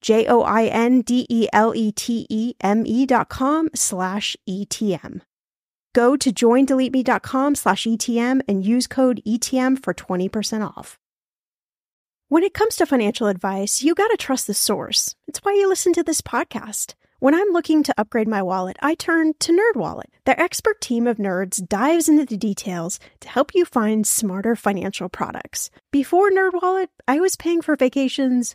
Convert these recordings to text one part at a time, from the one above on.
J O I N D E L E T E M E dot com slash ETM. Go to joindeleteme.com slash ETM and use code ETM for 20% off. When it comes to financial advice, you got to trust the source. It's why you listen to this podcast. When I'm looking to upgrade my wallet, I turn to NerdWallet. Their expert team of nerds dives into the details to help you find smarter financial products. Before NerdWallet, I was paying for vacations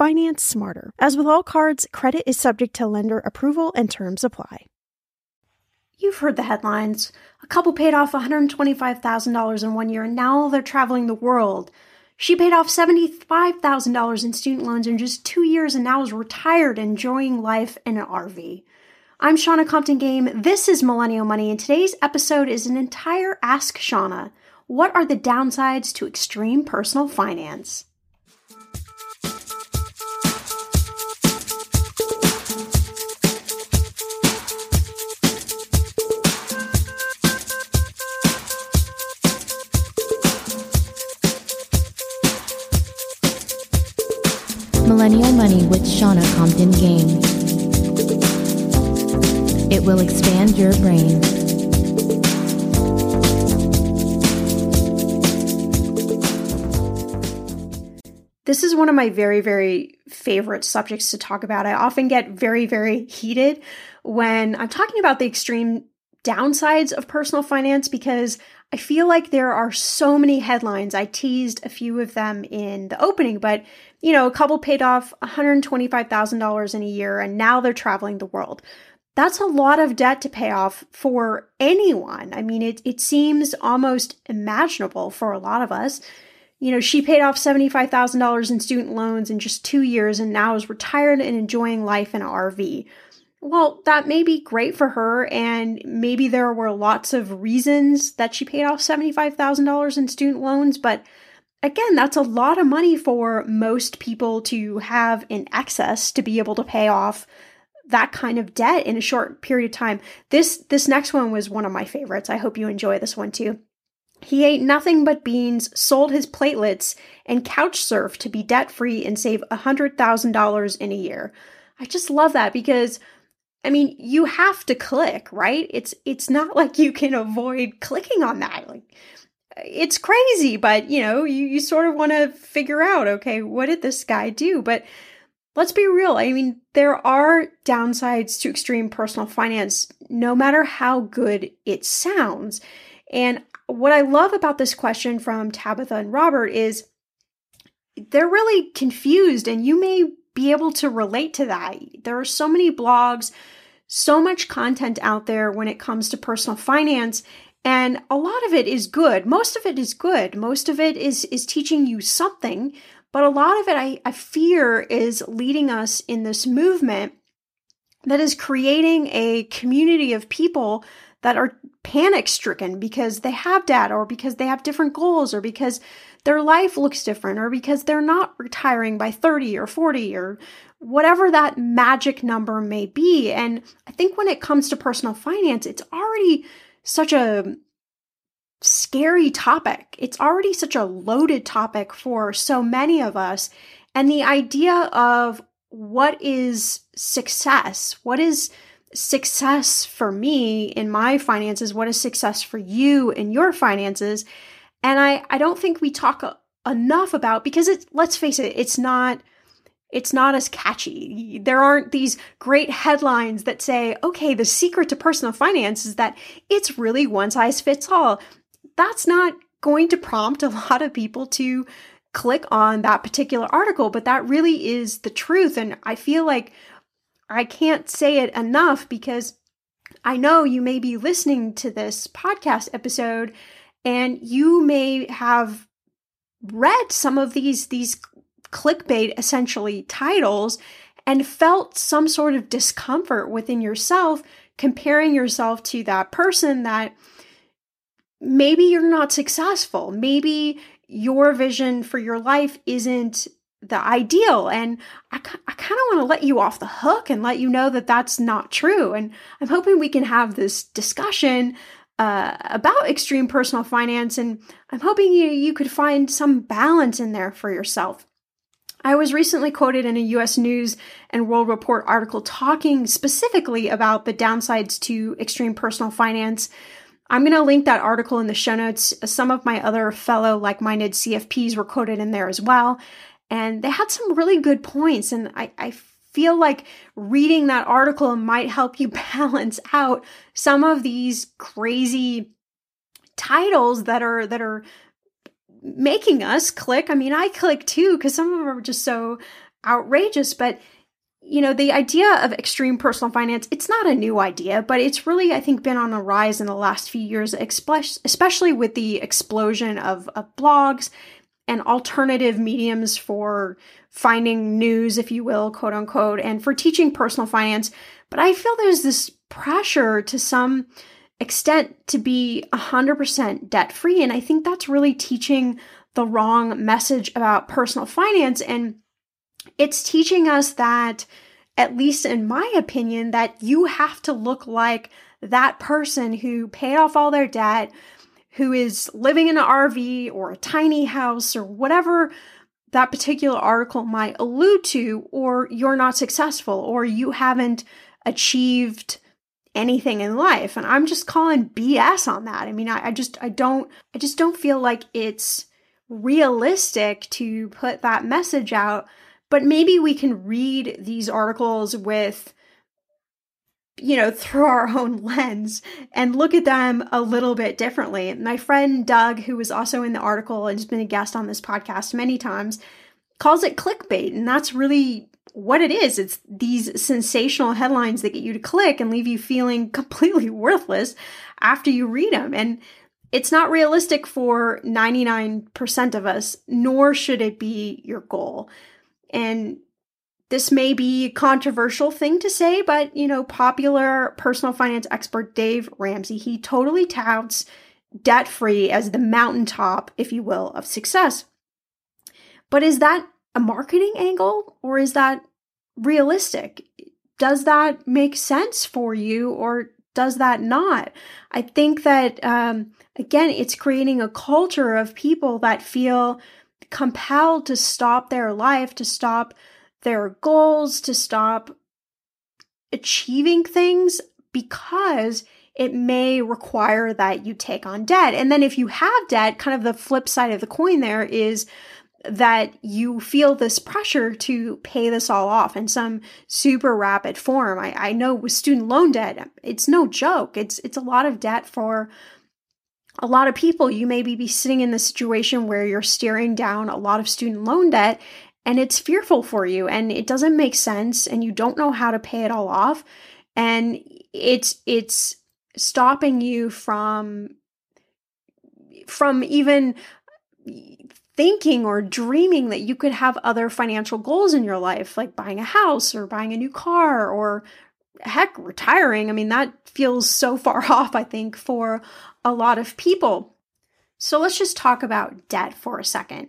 Finance smarter. As with all cards, credit is subject to lender approval and terms apply. You've heard the headlines. A couple paid off $125,000 in one year and now they're traveling the world. She paid off $75,000 in student loans in just two years and now is retired enjoying life in an RV. I'm Shannah Compton Game. This is Millennial Money, and today's episode is an entire Ask Shannah What are the downsides to extreme personal finance? Millennial Money with Shannah Compton Game. It will expand your brain. This is one of my very, very favorite subjects to talk about. I often get very, very heated when I'm talking about the extreme downsides of personal finance because I feel like there are so many headlines. I teased a few of them in the opening, but you know, a couple paid off $125,000 in a year and now they're traveling the world. That's a lot of debt to pay off for anyone. I mean, it, it seems almost imaginable for a lot of us. You know, she paid off $75,000 in student loans in just two years and now is retired and enjoying life in an RV. Well, that may be great for her, and maybe there were lots of reasons that she paid off $75,000 in student loans, but again, that's a lot of money for most people to have in excess to be able to pay off that kind of debt in a short period of time. This this next one was one of my favorites. I hope you enjoy this one too. He ate nothing but beans, sold his platelets, and couch surfed to be debt free and save $100,000 in a year. I just love that because I mean, you have to click, right? It's it's not like you can avoid clicking on that. Like it's crazy, but you know, you, you sort of want to figure out, okay, what did this guy do? But let's be real. I mean, there are downsides to extreme personal finance, no matter how good it sounds. And what I love about this question from Tabitha and Robert is they're really confused, and you may be able to relate to that. There are so many blogs, so much content out there when it comes to personal finance. And a lot of it is good. Most of it is good. Most of it is is teaching you something, but a lot of it I, I fear is leading us in this movement that is creating a community of people that are panic stricken because they have debt or because they have different goals or because their life looks different or because they're not retiring by 30 or 40 or whatever that magic number may be. And I think when it comes to personal finance, it's already such a scary topic. It's already such a loaded topic for so many of us. And the idea of what is success? What is success for me in my finances? What is success for you in your finances? And I, I don't think we talk enough about because it's let's face it, it's not it's not as catchy. There aren't these great headlines that say, okay, the secret to personal finance is that it's really one size fits all. That's not going to prompt a lot of people to click on that particular article, but that really is the truth. And I feel like I can't say it enough because I know you may be listening to this podcast episode and you may have read some of these these clickbait essentially titles and felt some sort of discomfort within yourself comparing yourself to that person that maybe you're not successful. Maybe your vision for your life isn't the ideal. And I, I kind of want to let you off the hook and let you know that that's not true. And I'm hoping we can have this discussion uh, about extreme personal finance. And I'm hoping you, you could find some balance in there for yourself. I was recently quoted in a US News and World Report article talking specifically about the downsides to extreme personal finance. I'm going to link that article in the show notes. Some of my other fellow like minded CFPs were quoted in there as well. And they had some really good points. And I, I feel like reading that article might help you balance out some of these crazy titles that are that are making us click. I mean, I click too because some of them are just so outrageous, but you know, the idea of extreme personal finance, it's not a new idea, but it's really, I think, been on a rise in the last few years, especially with the explosion of, of blogs and alternative mediums for finding news, if you will, quote unquote, and for teaching personal finance. But I feel there's this pressure to some extent to be 100% debt free. And I think that's really teaching the wrong message about personal finance. And it's teaching us that, at least in my opinion, that you have to look like that person who paid off all their debt, who is living in an RV or a tiny house or whatever that particular article might allude to, or you're not successful, or you haven't achieved anything in life. And I'm just calling BS on that. I mean, I, I just, I don't, I just don't feel like it's realistic to put that message out. But maybe we can read these articles with you know, through our own lens and look at them a little bit differently. My friend Doug, who was also in the article and has been a guest on this podcast many times, calls it clickbait. And that's really what it is. It's these sensational headlines that get you to click and leave you feeling completely worthless after you read them. And it's not realistic for 99% of us, nor should it be your goal. And this may be a controversial thing to say, but you know, popular personal finance expert Dave Ramsey, he totally touts debt free as the mountaintop, if you will, of success. But is that a marketing angle or is that realistic? Does that make sense for you or does that not? I think that, um, again, it's creating a culture of people that feel compelled to stop their life, to stop their goals, to stop achieving things because it may require that you take on debt. And then if you have debt, kind of the flip side of the coin there is that you feel this pressure to pay this all off in some super rapid form. I, I know with student loan debt, it's no joke. It's it's a lot of debt for a lot of people. You maybe be sitting in the situation where you're staring down a lot of student loan debt and it's fearful for you and it doesn't make sense and you don't know how to pay it all off and it's it's stopping you from from even thinking or dreaming that you could have other financial goals in your life, like buying a house or buying a new car or heck, retiring. I mean, that feels so far off, I think, for a lot of people. So let's just talk about debt for a second.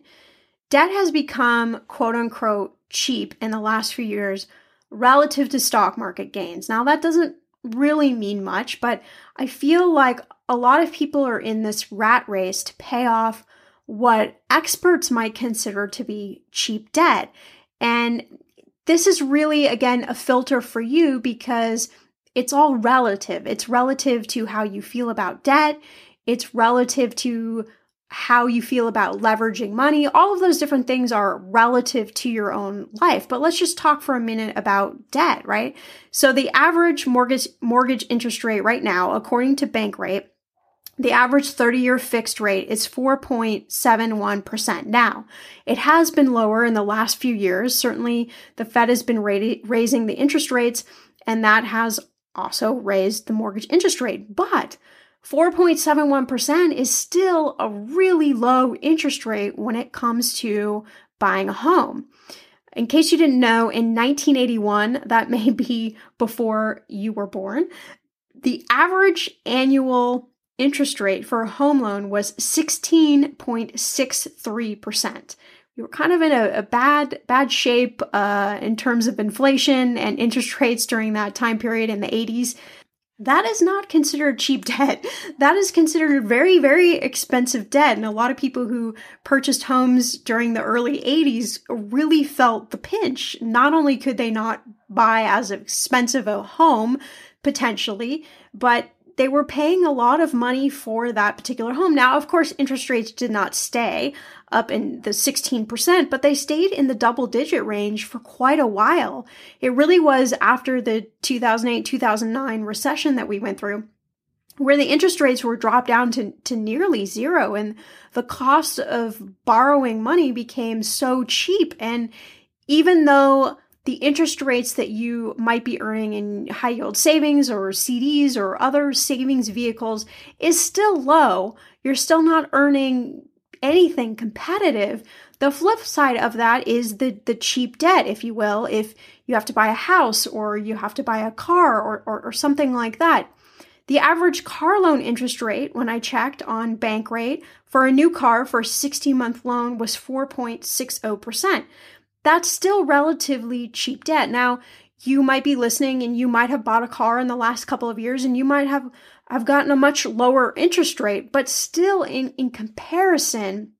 Debt has become quote unquote cheap in the last few years relative to stock market gains. Now, that doesn't really mean much, but I feel like a lot of people are in this rat race to pay off what experts might consider to be cheap debt. And this is really, again, a filter for you because it's all relative. It's relative to how you feel about debt, it's relative to how you feel about leveraging money. All of those different things are relative to your own life. But let's just talk for a minute about debt, right? So the average mortgage mortgage interest rate right now, according to Bankrate, the average 30 year fixed rate is 4.71%. Now, it has been lower in the last few years. Certainly, the Fed has been raising the interest rates, and that has also raised the mortgage interest rate. But 4.71% is still a really low interest rate when it comes to buying a home. In case you didn't know, in 1981, that may be before you were born, the average annual interest rate for a home loan was 16.63%. We were kind of in a, a bad bad shape uh, in terms of inflation and interest rates during that time period in the 80s. That is not considered cheap debt. That is considered very, very expensive debt. And a lot of people who purchased homes during the early 80s really felt the pinch. Not only could they not buy as expensive a home, potentially, but they were paying a lot of money for that particular home. Now, of course, interest rates did not stay up in the 16%, but they stayed in the double digit range for quite a while. It really was after the 2008 2009 recession that we went through where the interest rates were dropped down to, to nearly zero and the cost of borrowing money became so cheap. And even though the interest rates that you might be earning in high yield savings or CDs or other savings vehicles is still low. You're still not earning anything competitive. The flip side of that is the the cheap debt, if you will, if you have to buy a house or you have to buy a car or, or, or something like that. The average car loan interest rate, when I checked on Bankrate, for a new car for a 60 month loan was 4.60% that's still relatively cheap debt. Now, you might be listening and you might have bought a car in the last couple of years and you might have have gotten a much lower interest rate, but still in, in comparison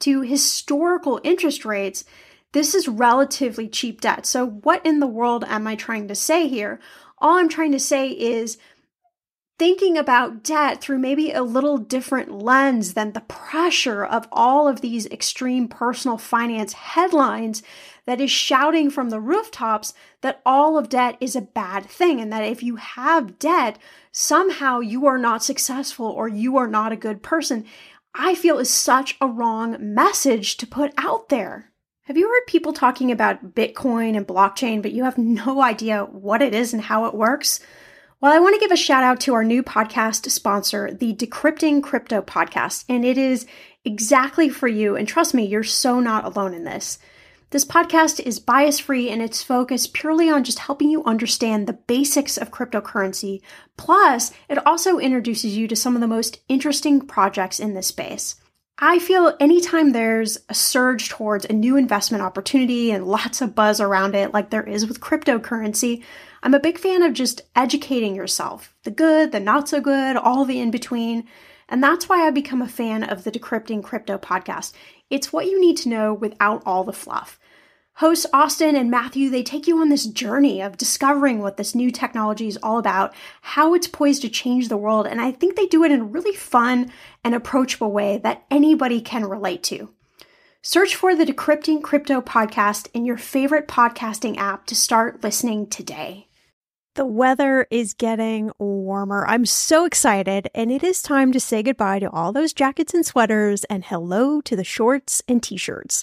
to historical interest rates, this is relatively cheap debt. So what in the world am I trying to say here? All I'm trying to say is thinking about debt through maybe a little different lens than the pressure of all of these extreme personal finance headlines that is shouting from the rooftops that all of debt is a bad thing and that if you have debt, somehow you are not successful or you are not a good person. I feel is such a wrong message to put out there. Have you heard people talking about Bitcoin and blockchain, but you have no idea what it is and how it works? Well, I want to give a shout out to our new podcast sponsor, the Decrypting Crypto podcast, and it is exactly for you. And trust me, you're so not alone in this. This podcast is bias free and it's focused purely on just helping you understand the basics of cryptocurrency. Plus, it also introduces you to some of the most interesting projects in this space. I feel anytime there's a surge towards a new investment opportunity and lots of buzz around it, like there is with cryptocurrency, I'm a big fan of just educating yourself the good, the not so good, all the in between. And that's why I've become a fan of the Decrypting Crypto podcast. It's what you need to know without all the fluff. Hosts Austin and Matthew, they take you on this journey of discovering what this new technology is all about, how it's poised to change the world, and I think they do it in a really fun and approachable way that anybody can relate to. Search for the Decrypting Crypto podcast in your favorite podcasting app to start listening today. The weather is getting warmer. I'm so excited, and it is time to say goodbye to all those jackets and sweaters and hello to the shorts and t shirts.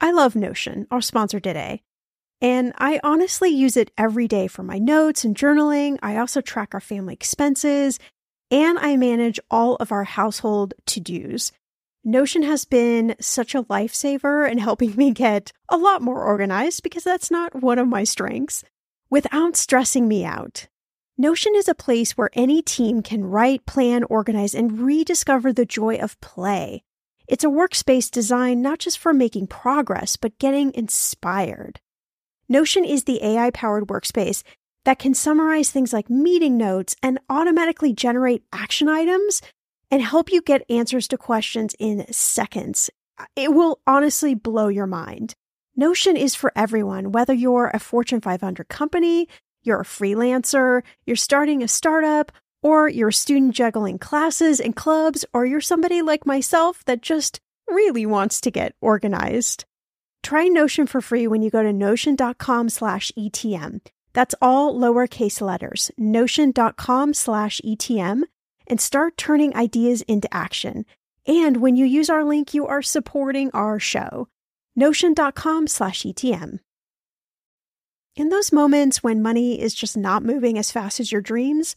I love Notion, our sponsor today. And I honestly use it every day for my notes and journaling. I also track our family expenses and I manage all of our household to dos. Notion has been such a lifesaver in helping me get a lot more organized because that's not one of my strengths without stressing me out. Notion is a place where any team can write, plan, organize, and rediscover the joy of play. It's a workspace designed not just for making progress, but getting inspired. Notion is the AI powered workspace that can summarize things like meeting notes and automatically generate action items and help you get answers to questions in seconds. It will honestly blow your mind. Notion is for everyone, whether you're a Fortune 500 company, you're a freelancer, you're starting a startup, or you're a student juggling classes and clubs, or you're somebody like myself that just really wants to get organized. Try Notion for free when you go to notion.com slash ETM. That's all lowercase letters, notion.com slash ETM, and start turning ideas into action. And when you use our link, you are supporting our show. Notion.com slash ETM. In those moments when money is just not moving as fast as your dreams,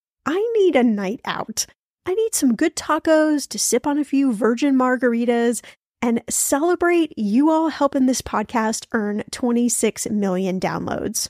I need a night out. I need some good tacos to sip on a few virgin margaritas and celebrate you all helping this podcast earn 26 million downloads.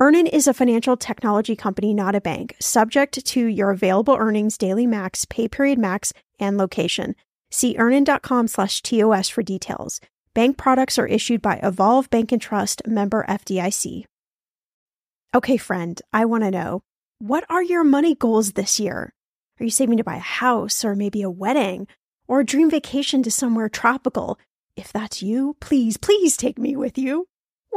Earnin is a financial technology company, not a bank, subject to your available earnings, daily max, pay period max, and location. See earnin.com slash TOS for details. Bank products are issued by Evolve Bank and Trust member FDIC. Okay, friend, I want to know what are your money goals this year? Are you saving to buy a house or maybe a wedding or a dream vacation to somewhere tropical? If that's you, please, please take me with you.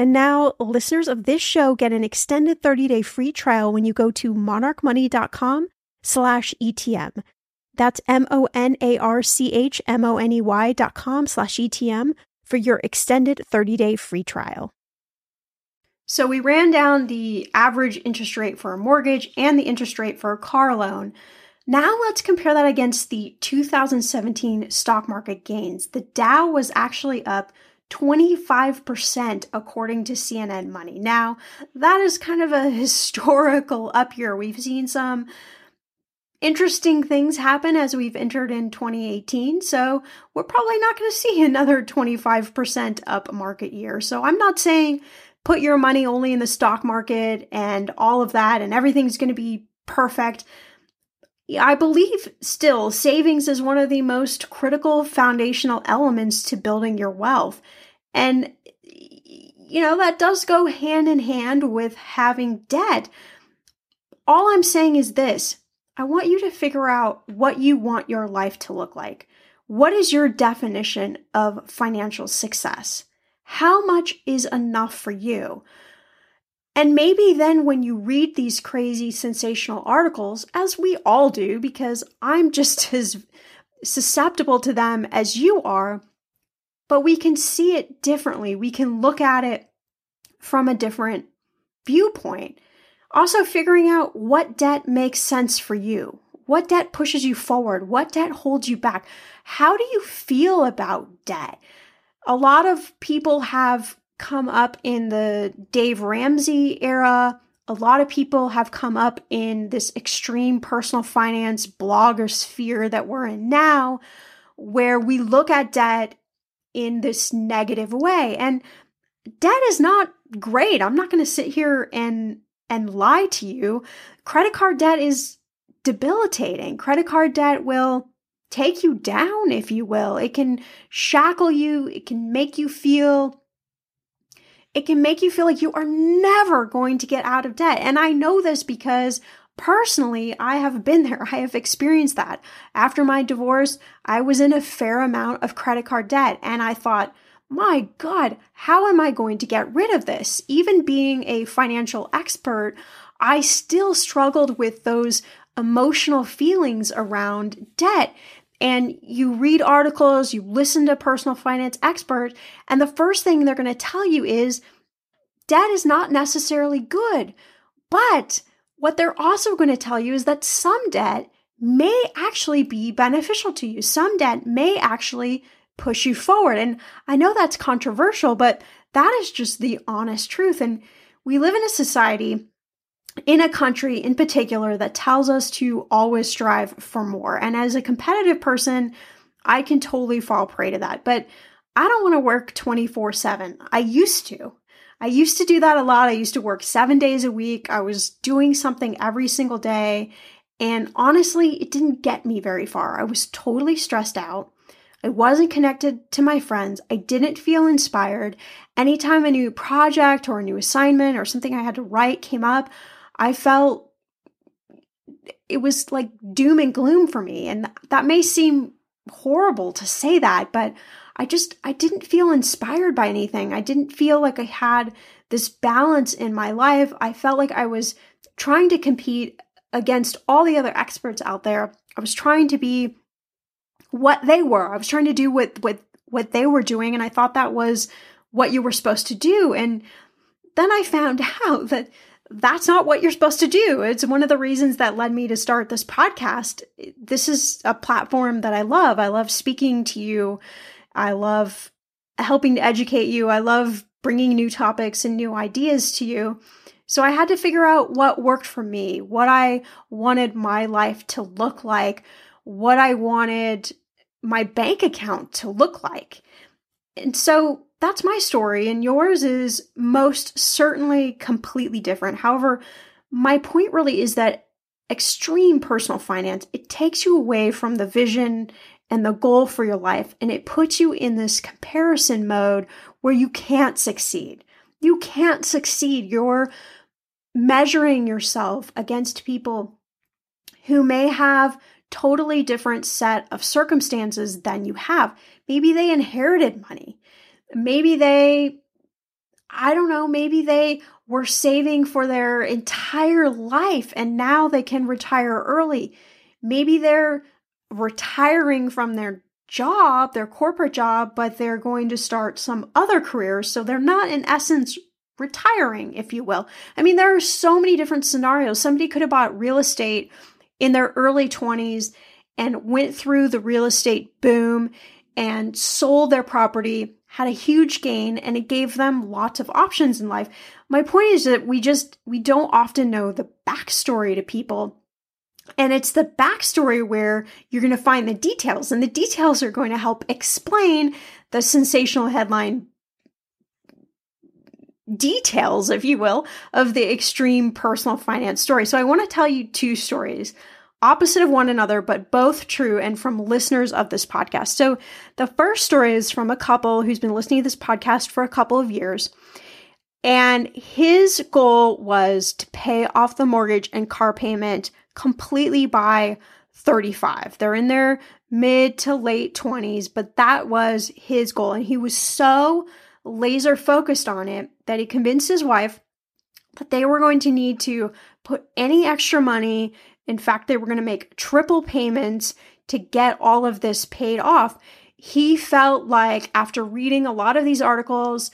And now listeners of this show get an extended 30-day free trial when you go to monarchmoney.com slash ETM. That's M-O-N-A-R-C-H-M-O-N-E-Y dot com slash ETM for your extended 30-day free trial. So we ran down the average interest rate for a mortgage and the interest rate for a car loan. Now let's compare that against the 2017 stock market gains. The Dow was actually up 25% according to CNN Money. Now, that is kind of a historical up year. We've seen some interesting things happen as we've entered in 2018. So we're probably not going to see another 25% up market year. So I'm not saying put your money only in the stock market and all of that and everything's going to be perfect. I believe still savings is one of the most critical foundational elements to building your wealth. And, you know, that does go hand in hand with having debt. All I'm saying is this I want you to figure out what you want your life to look like. What is your definition of financial success? How much is enough for you? And maybe then when you read these crazy sensational articles, as we all do, because I'm just as susceptible to them as you are, but we can see it differently. We can look at it from a different viewpoint. Also, figuring out what debt makes sense for you. What debt pushes you forward? What debt holds you back? How do you feel about debt? A lot of people have come up in the Dave Ramsey era. A lot of people have come up in this extreme personal finance blogger sphere that we're in now, where we look at debt in this negative way. And debt is not great. I'm not going to sit here and and lie to you. Credit card debt is debilitating. Credit card debt will take you down, if you will. It can shackle you, it can make you feel it can make you feel like you are never going to get out of debt. And I know this because personally, I have been there. I have experienced that. After my divorce, I was in a fair amount of credit card debt and I thought, my God, how am I going to get rid of this? Even being a financial expert, I still struggled with those emotional feelings around debt and you read articles, you listen to personal finance experts, and the first thing they're going to tell you is debt is not necessarily good. But what they're also going to tell you is that some debt may actually be beneficial to you. Some debt may actually push you forward. And I know that's controversial, but that is just the honest truth. And we live in a society in a country in particular that tells us to always strive for more. And as a competitive person, I can totally fall prey to that. But I don't want to work 24 7. I used to. I used to do that a lot. I used to work seven days a week. I was doing something every single day. And honestly, it didn't get me very far. I was totally stressed out. I wasn't connected to my friends. I didn't feel inspired. Anytime a new project or a new assignment or something I had to write came up, I felt it was like doom and gloom for me. And that may seem horrible to say that, but I just I didn't feel inspired by anything. I didn't feel like I had this balance in my life. I felt like I was trying to compete against all the other experts out there. I was trying to be what they were. I was trying to do what what what they were doing and I thought that was what you were supposed to do. And then I found out that that's not what you're supposed to do. It's one of the reasons that led me to start this podcast. This is a platform that I love. I love speaking to you. I love helping to educate you. I love bringing new topics and new ideas to you. So I had to figure out what worked for me, what I wanted my life to look like, what I wanted my bank account to look like. And so that's my story, and yours is most certainly completely different. However, my point really is that extreme personal finance it takes you away from the vision and the goal for your life and it puts you in this comparison mode where you can't succeed. You can't succeed. You're measuring yourself against people who may have totally different set of circumstances than you have. Maybe they inherited money Maybe they, I don't know, maybe they were saving for their entire life and now they can retire early. Maybe they're retiring from their job, their corporate job, but they're going to start some other career. So they're not, in essence, retiring, if you will. I mean, there are so many different scenarios. Somebody could have bought real estate in their early 20s and went through the real estate boom and sold their property had a huge gain and it gave them lots of options in life. My point is that we just, we don't often know the backstory to people. And it's the backstory where you're going to find the details, and the details are going to help explain the sensational headline details, if you will, of the extreme personal finance story. So I want to tell you two stories opposite of one another, but both true and from listeners of this podcast. So the first story is from a couple who's been listening to this podcast for a couple of years. And his goal was to pay off the mortgage and car payment completely by 35. They're in their mid to late 20s, but that was his goal. And he was so laser focused on it that he convinced his wife that they were going to need to put any extra money in fact, they were going to make triple payments to get all of this paid off. He felt like after reading a lot of these articles,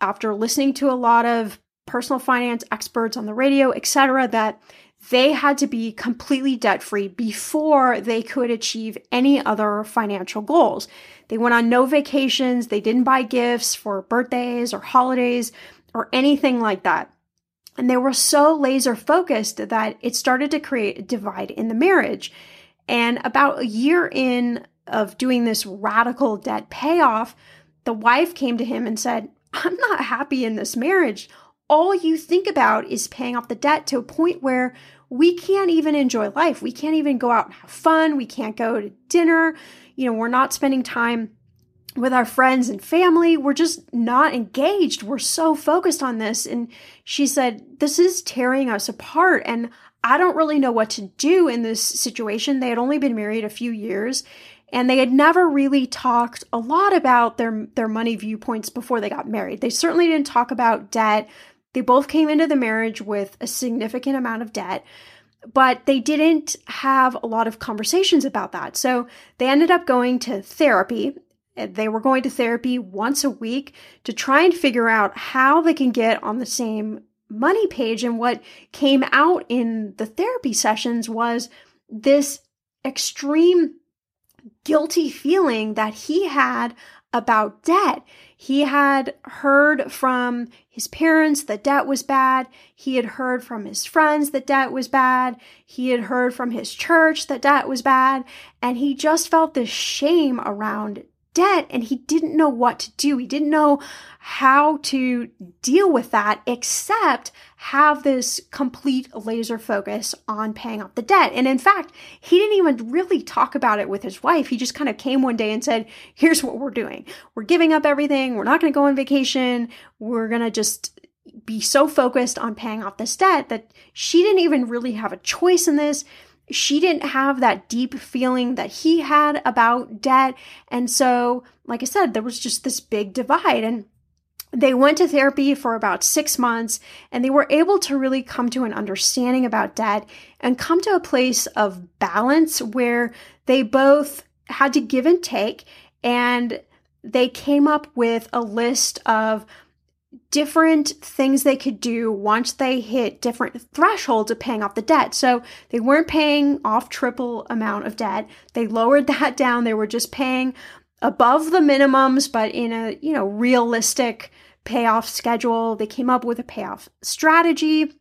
after listening to a lot of personal finance experts on the radio, etc., that they had to be completely debt free before they could achieve any other financial goals. They went on no vacations, they didn't buy gifts for birthdays or holidays or anything like that. And they were so laser focused that it started to create a divide in the marriage. And about a year in of doing this radical debt payoff, the wife came to him and said, I'm not happy in this marriage. All you think about is paying off the debt to a point where we can't even enjoy life. We can't even go out and have fun. We can't go to dinner. You know, we're not spending time with our friends and family. We're just not engaged. We're so focused on this. And she said, This is tearing us apart. And I don't really know what to do in this situation. They had only been married a few years and they had never really talked a lot about their their money viewpoints before they got married. They certainly didn't talk about debt. They both came into the marriage with a significant amount of debt, but they didn't have a lot of conversations about that. So they ended up going to therapy they were going to therapy once a week to try and figure out how they can get on the same money page. And what came out in the therapy sessions was this extreme guilty feeling that he had about debt. He had heard from his parents that debt was bad. He had heard from his friends that debt was bad. He had heard from his church that debt was bad. And he just felt this shame around debt and he didn't know what to do. He didn't know how to deal with that except have this complete laser focus on paying off the debt. And in fact, he didn't even really talk about it with his wife. He just kind of came one day and said, Here's what we're doing. We're giving up everything. We're not going to go on vacation. We're going to just be so focused on paying off this debt that she didn't even really have a choice in this. She didn't have that deep feeling that he had about debt. And so, like I said, there was just this big divide. And they went to therapy for about six months and they were able to really come to an understanding about debt and come to a place of balance where they both had to give and take. And they came up with a list of different things they could do once they hit different thresholds of paying off the debt. So they weren't paying off triple amount of debt. They lowered that down. They were just paying above the minimums, but in a, you know, realistic payoff schedule. They came up with a payoff strategy.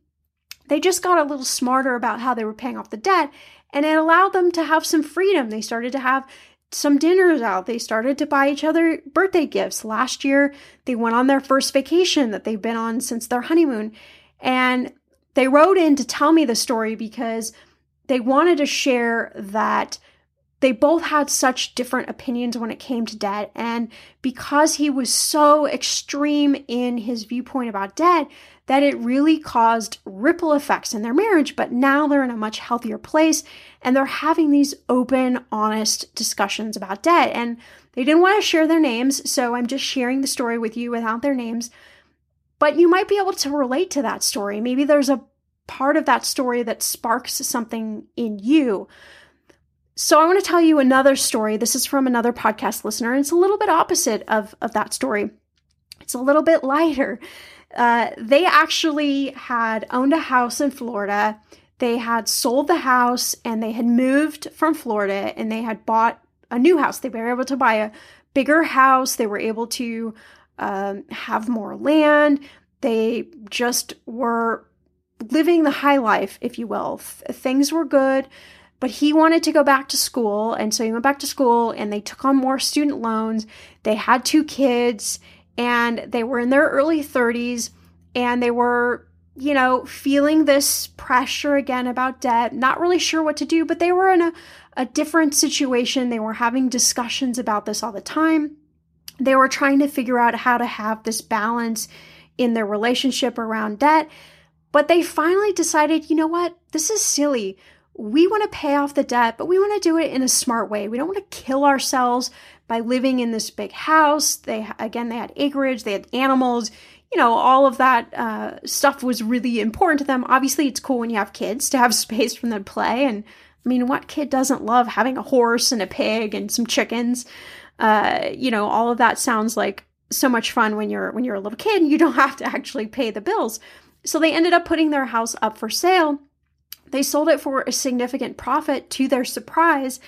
They just got a little smarter about how they were paying off the debt and it allowed them to have some freedom. They started to have some dinners out. They started to buy each other birthday gifts. Last year, they went on their first vacation that they've been on since their honeymoon. And they wrote in to tell me the story because they wanted to share that they both had such different opinions when it came to debt. And because he was so extreme in his viewpoint about debt, that it really caused ripple effects in their marriage. But now they're in a much healthier place and they're having these open, honest discussions about debt. And they didn't want to share their names. So I'm just sharing the story with you without their names. But you might be able to relate to that story. Maybe there's a part of that story that sparks something in you. So I want to tell you another story. This is from another podcast listener, and it's a little bit opposite of, of that story. It's a little bit lighter. Uh, they actually had owned a house in Florida. They had sold the house and they had moved from Florida and they had bought a new house. They were able to buy a bigger house. They were able to um, have more land. They just were living the high life, if you will. Th- things were good. But he wanted to go back to school. And so he went back to school and they took on more student loans. They had two kids and they were in their early 30s and they were, you know, feeling this pressure again about debt, not really sure what to do, but they were in a, a different situation. They were having discussions about this all the time. They were trying to figure out how to have this balance in their relationship around debt. But they finally decided, you know what? This is silly we want to pay off the debt, but we want to do it in a smart way. We don't want to kill ourselves by living in this big house. They again, they had acreage, they had animals, you know, all of that uh, stuff was really important to them. Obviously, it's cool when you have kids to have space for them to play. And I mean, what kid doesn't love having a horse and a pig and some chickens? Uh, you know, all of that sounds like so much fun when you're when you're a little kid. You don't have to actually pay the bills. So they ended up putting their house up for sale they sold it for a significant profit to their surprise,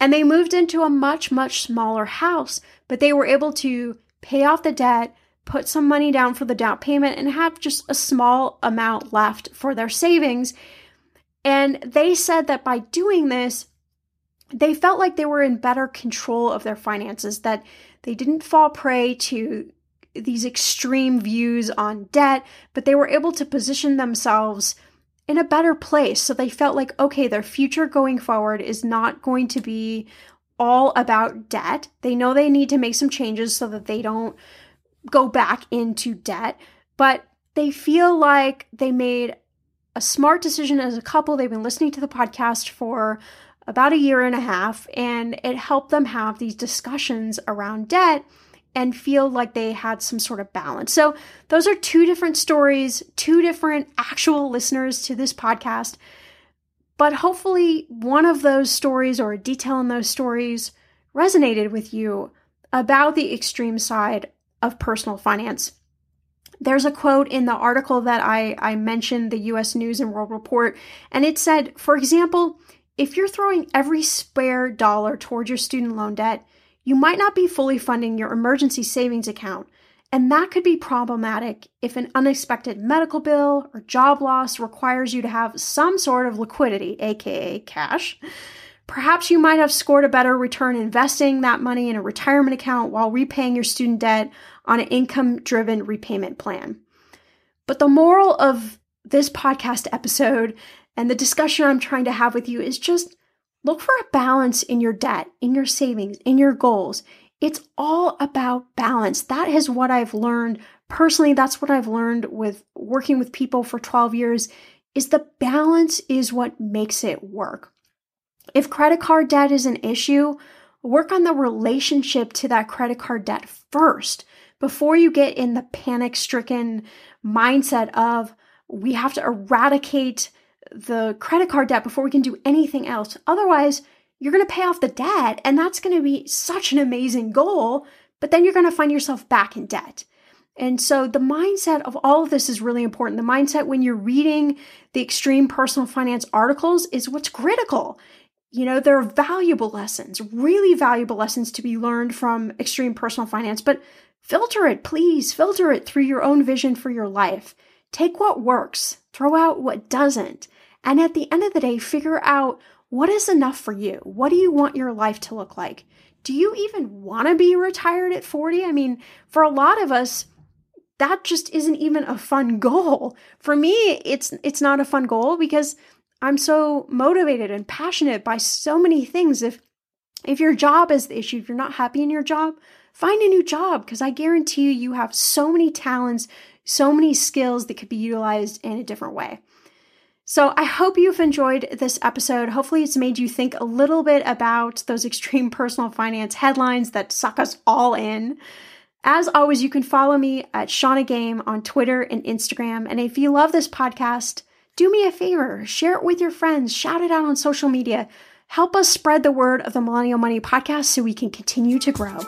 and they moved into a much, much smaller house, but they were able to pay off the debt, put some money down for the down payment, and have just a small amount left for their savings. And they said that by doing this, they felt like they were in better control of their finances, that they didn't fall prey to these extreme views on debt, but they were able to position themselves in a better place. So they felt like, okay, their future going forward is not going to be all about debt. They know they need to make some changes so that they don't go back into debt, but they feel like they made a smart decision as a couple. They've been listening to the podcast for about a year and a half, and it helped them have these discussions around debt and feel like they had some sort of balance. So, those are two different stories, two different actual listeners to this podcast. But hopefully, one of those stories or a detail in those stories resonated with you about the extreme side of personal finance. There's a quote in the article that I, I mentioned, the US News and World Report, and it said, for example, if you're throwing every spare dollar towards your student loan debt, you might not be fully funding your emergency savings account, and that could be problematic if an unexpected medical bill or job loss requires you to have some sort of liquidity, aka cash. Perhaps you might have scored a better return investing that money in a retirement account while repaying your student debt on an income driven repayment plan. But the moral of this podcast episode and the discussion I'm trying to have with you is just Look for a balance in your debt, in your savings, in your goals. It's all about balance. That is what I've learned personally. That's what I've learned with working with people for 12 years is the balance is what makes it work. If credit card debt is an issue, work on the relationship to that credit card debt first before you get in the panic stricken mindset of we have to eradicate the credit card debt before we can do anything else. Otherwise, you're going to pay off the debt, and that's going to be such an amazing goal, but then you're going to find yourself back in debt. And so the mindset of all of this is really important. The mindset when you're reading the extreme personal finance articles is what's critical. You know, there are valuable lessons, really valuable lessons to be learned from extreme personal finance, but filter it, please. Filter it through your own vision for your life. Take what works, throw out what doesn't. And at the end of the day, figure out what is enough for you. What do you want your life to look like? Do you even want to be retired at 40? I mean, for a lot of us, that just isn't even a fun goal. For me, it's it's not a fun goal because I'm so motivated and passionate by so many things. If if your job is the issue, if you're not happy in your job, find a new job because I guarantee you you have so many talents, so many skills that could be utilized in a different way. So I hope you've enjoyed this episode. Hopefully, it's made you think a little bit about those extreme personal finance headlines that suck us all in. As always, you can follow me at Shannah Game on Twitter and Instagram. And if you love this podcast, do me a favor, share it with your friends, shout it out on social media. Help us spread the word of the Millennial Money podcast so we can continue to grow.